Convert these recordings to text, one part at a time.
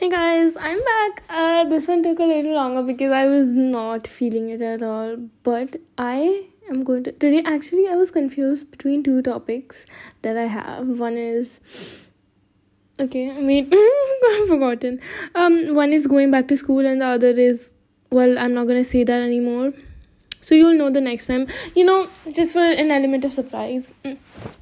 Hey guys, I'm back. Uh, this one took a little longer because I was not feeling it at all. But I am going to today. Actually, I was confused between two topics that I have. One is okay. I mean, I've forgotten. Um, one is going back to school, and the other is well, I'm not gonna say that anymore. So you'll know the next time. You know, just for an element of surprise. Mm.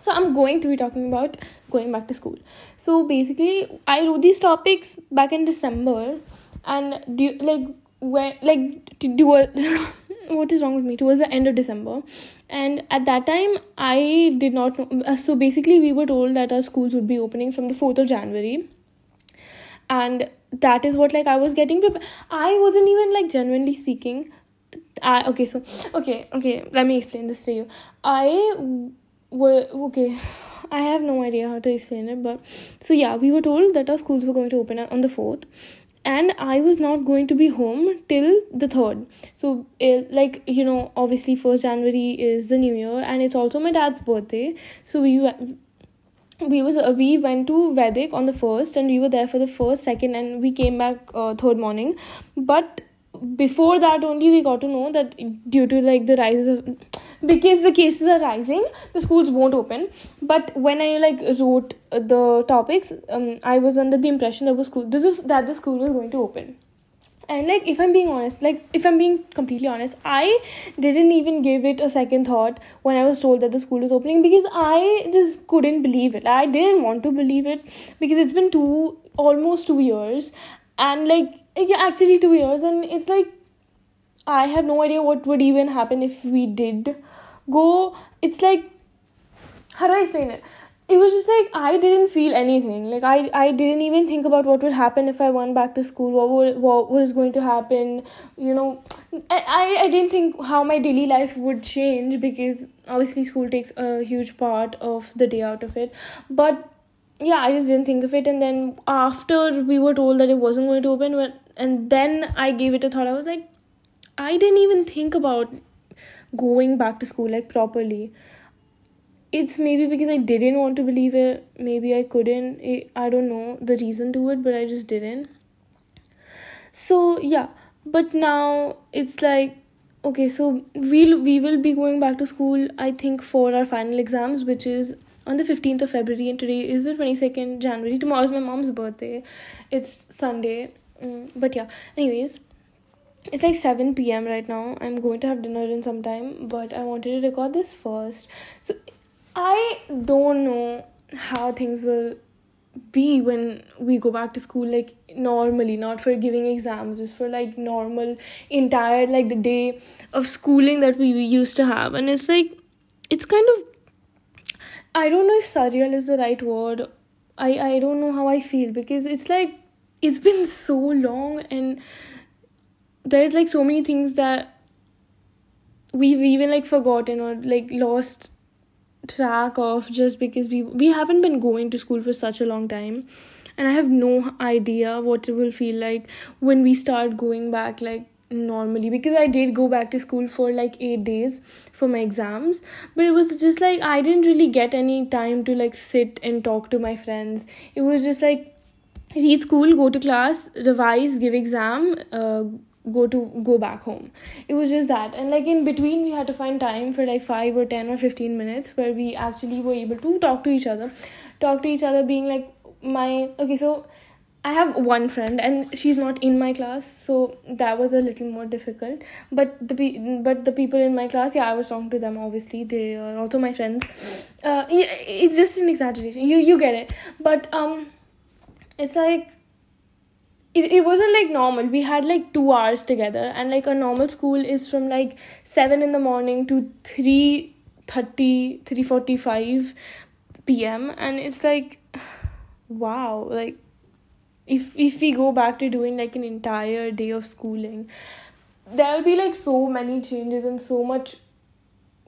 So I'm going to be talking about going back to school. So basically, I wrote these topics back in December, and do like where like to do a what is wrong with me towards the end of December, and at that time I did not know. Uh, so basically, we were told that our schools would be opening from the fourth of January, and that is what like I was getting prepared. I wasn't even like genuinely speaking. I okay so okay okay let me explain this to you. I were okay I have no idea how to explain it, but so yeah, we were told that our schools were going to open on the 4th, and I was not going to be home till the 3rd. So, it, eh, like, you know, obviously, 1st January is the new year, and it's also my dad's birthday. So, we we was uh, we went to Vedic on the first, and we were there for the first, second, and we came back uh, third morning. But before that, only we got to know that due to like the rise of because the cases are rising the schools won't open. But when i like wrote the topics um, i was under the impression that was school this is that the school was going to open. And like if i'm being honest like if i'm being completely honest i didn't even give it a second thought when i was told that the school was opening because i just couldn't believe it. I didn't want to believe it because it's been two almost two years. And like Eh, yeah actually two years and it's like i have no idea what would even happen if we did go. It's like how do i explain it? It was just like i didn't feel anything. Like i i didn't even think about what would happen if i went back to school what would what was going to happen you know. I i didn't think how my daily life would change because obviously school takes a huge part of the day out of it. But yeah i just didn't think of it. And then after we were told that it wasn't going to open and then i gave it a thought. I was like i didn't even think about going back to school like properly. It's maybe because i didn't want to believe it. Maybe i couldn't. I don't know the reason to it but i just didn't. So yeah. But now it's like okay so we'll we will be going back to school i think for our final exams which is on the 15th of february. And today is the 22nd january. Tomorrow's my mom's birthday. It's sunday mm, but yeah anyways it's like 7 p.m. right now. I'm going to have dinner in some time, but I wanted to record this first. So I don't know how things will be when we go back to school like normally not for giving exams just for like normal entire like the day of schooling that we used to have and it's like it's kind of i don't know if surreal is the right word i i don't know how i feel because it's like it's been so long and there's like so many things that we've even like forgotten or like lost track of just because we we haven't been going to school for such a long time. And i have no idea what it will feel like when we start going back like normally. Because i did go back to school for like 8 days for my exams. But it was just like i didn't really get any time to like sit and talk to my friends. It was just like read school go to class revise give exam uh, go to go back home it was just that and like in between we had to find time for like 5 or 10 or 15 minutes where we actually were able to talk to each other talk to each other being like my okay so I have one friend and she's not in my class, so that was a little more difficult. But the pe- but the people in my class, yeah, I was talking to them. Obviously, they are also my friends. Uh, it's just an exaggeration. You you get it. But um, it's like it, it wasn't like normal. We had like two hours together and like a normal school is from like 7 in the morning to 3 30 345 pm and it's like wow like if if we go back to doing like an entire day of schooling there'll be like so many changes and so much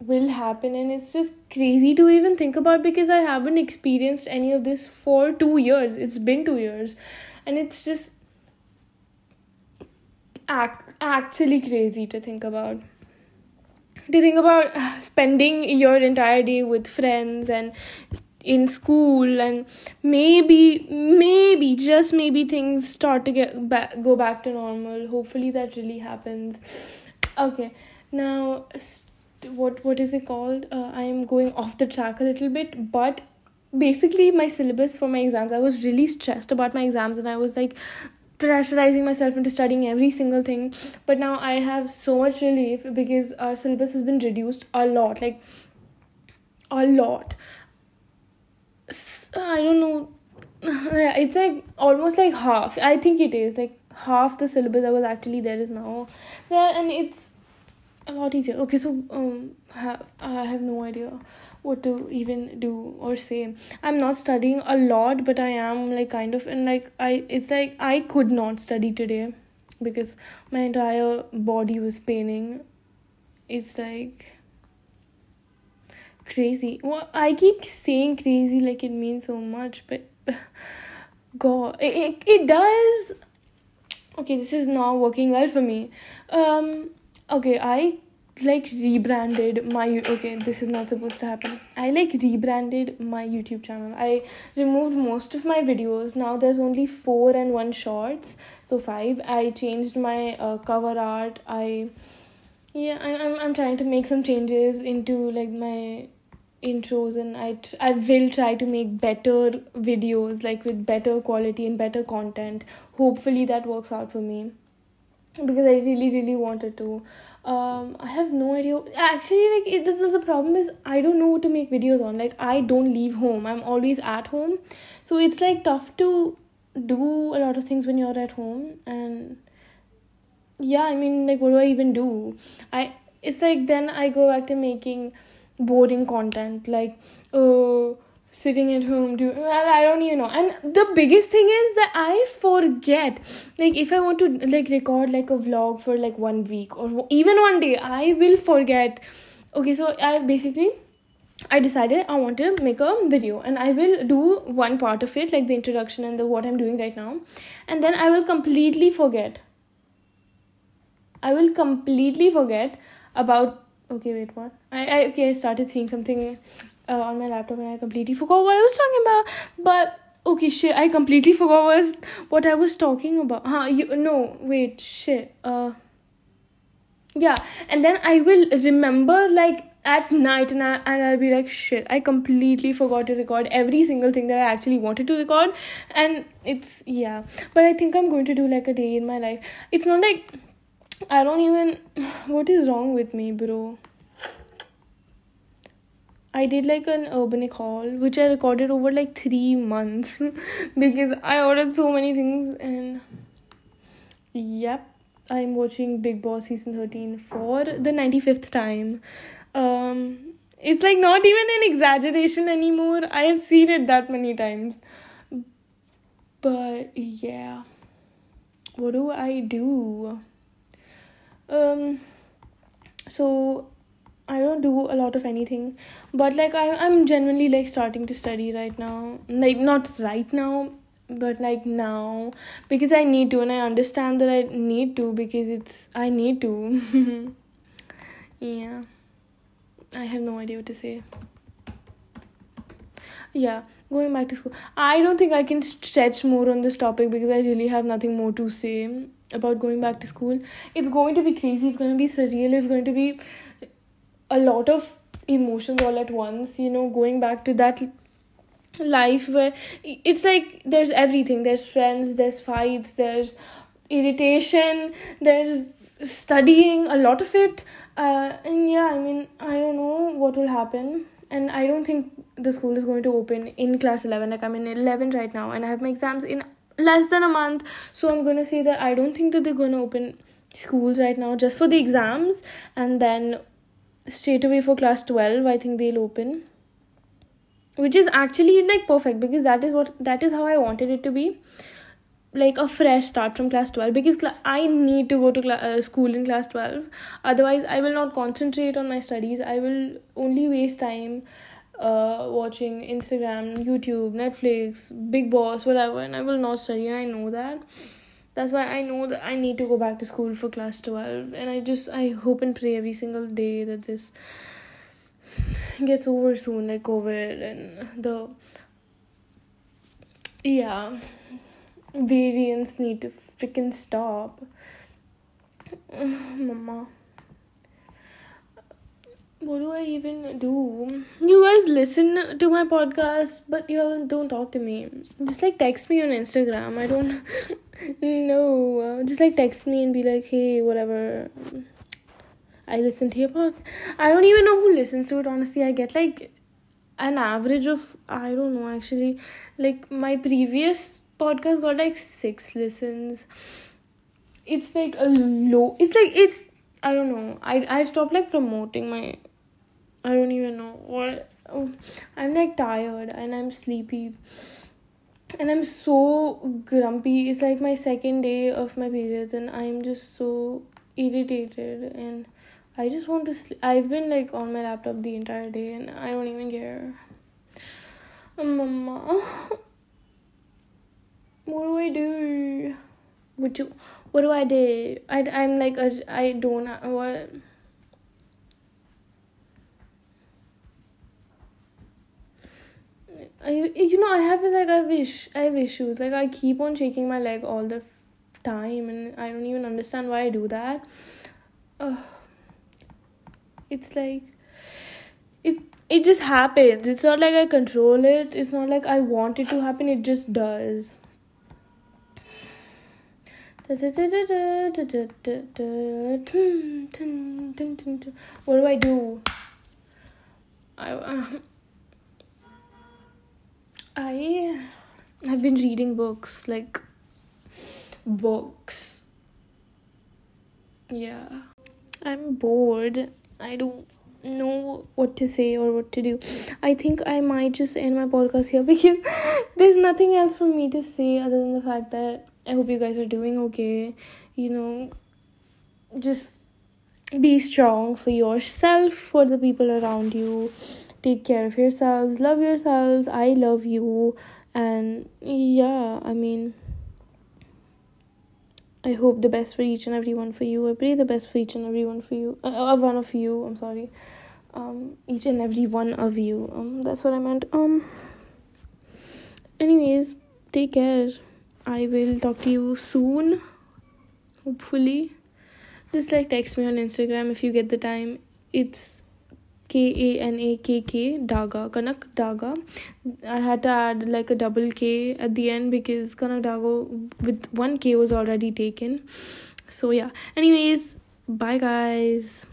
will happen and it's just crazy to even think about because i haven't experienced any of this for 2 years. It's been 2 years and it's just act- actually crazy to think about. To think about spending your entire day with friends and in school and maybe maybe just maybe things start to get back go back to normal. Hopefully that really happens. Okay now what what is it called? Uh, i am going off the track a little bit but basically my syllabus for my exams i was really stressed about my exams and i was like pressurizing myself into studying every single thing. But now i have so much relief because our syllabus has been reduced a lot like a lot. I don't know. It's like almost like half. I think it is like half the syllabus that was actually there is now. There and it's a lot easier okay so um have, i have no idea what to even do or say. I'm not studying a lot but i am like kind of and like i it's like i could not study today because my entire body was paining. It's like crazy. Well i keep saying crazy like it means so much but god it, it, it does. Okay this is not working well for me. Um okay i like rebranded my okay this is not supposed to happen. I like rebranded my youtube channel. I removed most of my videos. Now there's only four and one shorts. So five. I changed my uh, cover art. I yeah I, i'm i'm trying to make some changes into like my intros and I, I will try to make better videos like with better quality and better content. Hopefully that works out for me because i really really wanted to. Um i have no idea. Actually like it, the, the problem is i don't know what to make videos on. Like i don't leave home. I'm always at home. So it's like tough to do a lot of things when you're at home. And yeah i mean like what do i even do? I it's like then i go back to making boring content. Like oh sitting at home do well i don't even know. And the biggest thing is that i forget. Like if i want to like record like a vlog for like one week or even one day i will forget. Okay so i basically i decided i want to make a video and i will do one part of it like the introduction and the what i'm doing right now. And then i will completely forget. I will completely forget about okay wait what? I, I okay i started seeing something uh, on my laptop and I completely forgot what I was talking about. But okay, shit, I completely forgot what, was, what I was talking about. Huh, you no, wait, shit. Uh yeah, and then I will remember like at night and, I, and I'll be like shit I completely forgot to record every single thing that I actually wanted to record and it's yeah but I think I'm going to do like a day in my life it's not like I don't even what is wrong with me bro I did like an urbanic haul, which I recorded over like three months because I ordered so many things and yep, I'm watching Bigg Boss season 13 for the 95th time. Um, it's like not even an exaggeration anymore. I have seen it that many times. But yeah, what do I do? Um, so I don't do a lot of anything, but like I I'm genuinely like starting to study right now. Like not right now, but like now because I need to and I understand that I need to because it's I need to. yeah. I have no idea what to say. Yeah, going back to school. I don't think I can stretch more on this topic because I really have nothing more to say about going back to school. It's going to be crazy, it's going to be surreal, it's going to be a lot of emotions all at once you know going back to that life where it's like there's everything. There's friends there's fights there's irritation there's studying a lot of it. Uh, and yeah i mean i don't know what will happen. And i don't think the school is going to open in class 11 like i'm in 11 right now and i have my exams in less than a month. So i'm going to say that i don't think that they're going to open schools right now just for the exams. And then straight away for class 12 i think they'll open. Which is actually like perfect because that is what that is how i wanted it to be. Like a fresh start from class 12 because cl- i need to go to cl- uh, school in class 12 otherwise i will not concentrate on my studies. I will only waste time uh watching instagram youtube netflix bigg boss whatever and i will not study and i know that that's why i know that i need to go back to school for class 12 and i just i hope and pray every single day that this gets over soon, like COVID and the yeah variants need to freaking stop. Mama. What do I even do? You guys listen to my podcast, but y'all don't talk to me. Just like text me on Instagram. I don't know. Just like text me and be like, hey, whatever. I listen to your podcast. I don't even know who listens to it, honestly. I get like an average of, I don't know actually. Like my previous podcast got like six listens. It's like a low. It's like, it's, I don't know. I, I stopped like promoting my I don't even know what. Oh, I'm like tired and I'm sleepy. And I'm so grumpy. It's like my second day of my periods, and I'm just so irritated. And I just want to sleep. I've been like on my laptop the entire day, and I don't even care. Um, Mama, what do I do? What do what do I do? I I'm like a, I don't what. I you know I have like I wish I have issues like I keep on shaking my leg all the time and I don't even understand why I do that. Uh, it's like it it just happens. It's not like I control it. It's not like I want it to happen. It just does. What do I do? I. Uh, I have been reading books, like books. Yeah. I'm bored. I don't know what to say or what to do. I think I might just end my podcast here because there's nothing else for me to say other than the fact that I hope you guys are doing okay. You know, just be strong for yourself, for the people around you take care of yourselves love yourselves i love you. And yeah i mean i hope the best for each and every one for you. I pray the best for each and every one for you uh, one of you i'm sorry. Um each and every one of you. Um that's what i meant. Um anyways take care. I will talk to you soon hopefully. Just like text me on instagram if you get the time. It's K A N A K K Daga Kanak Daga. I had to add like a double K at the end because Kanak Daga with one K was already taken. So yeah. Anyways, bye guys.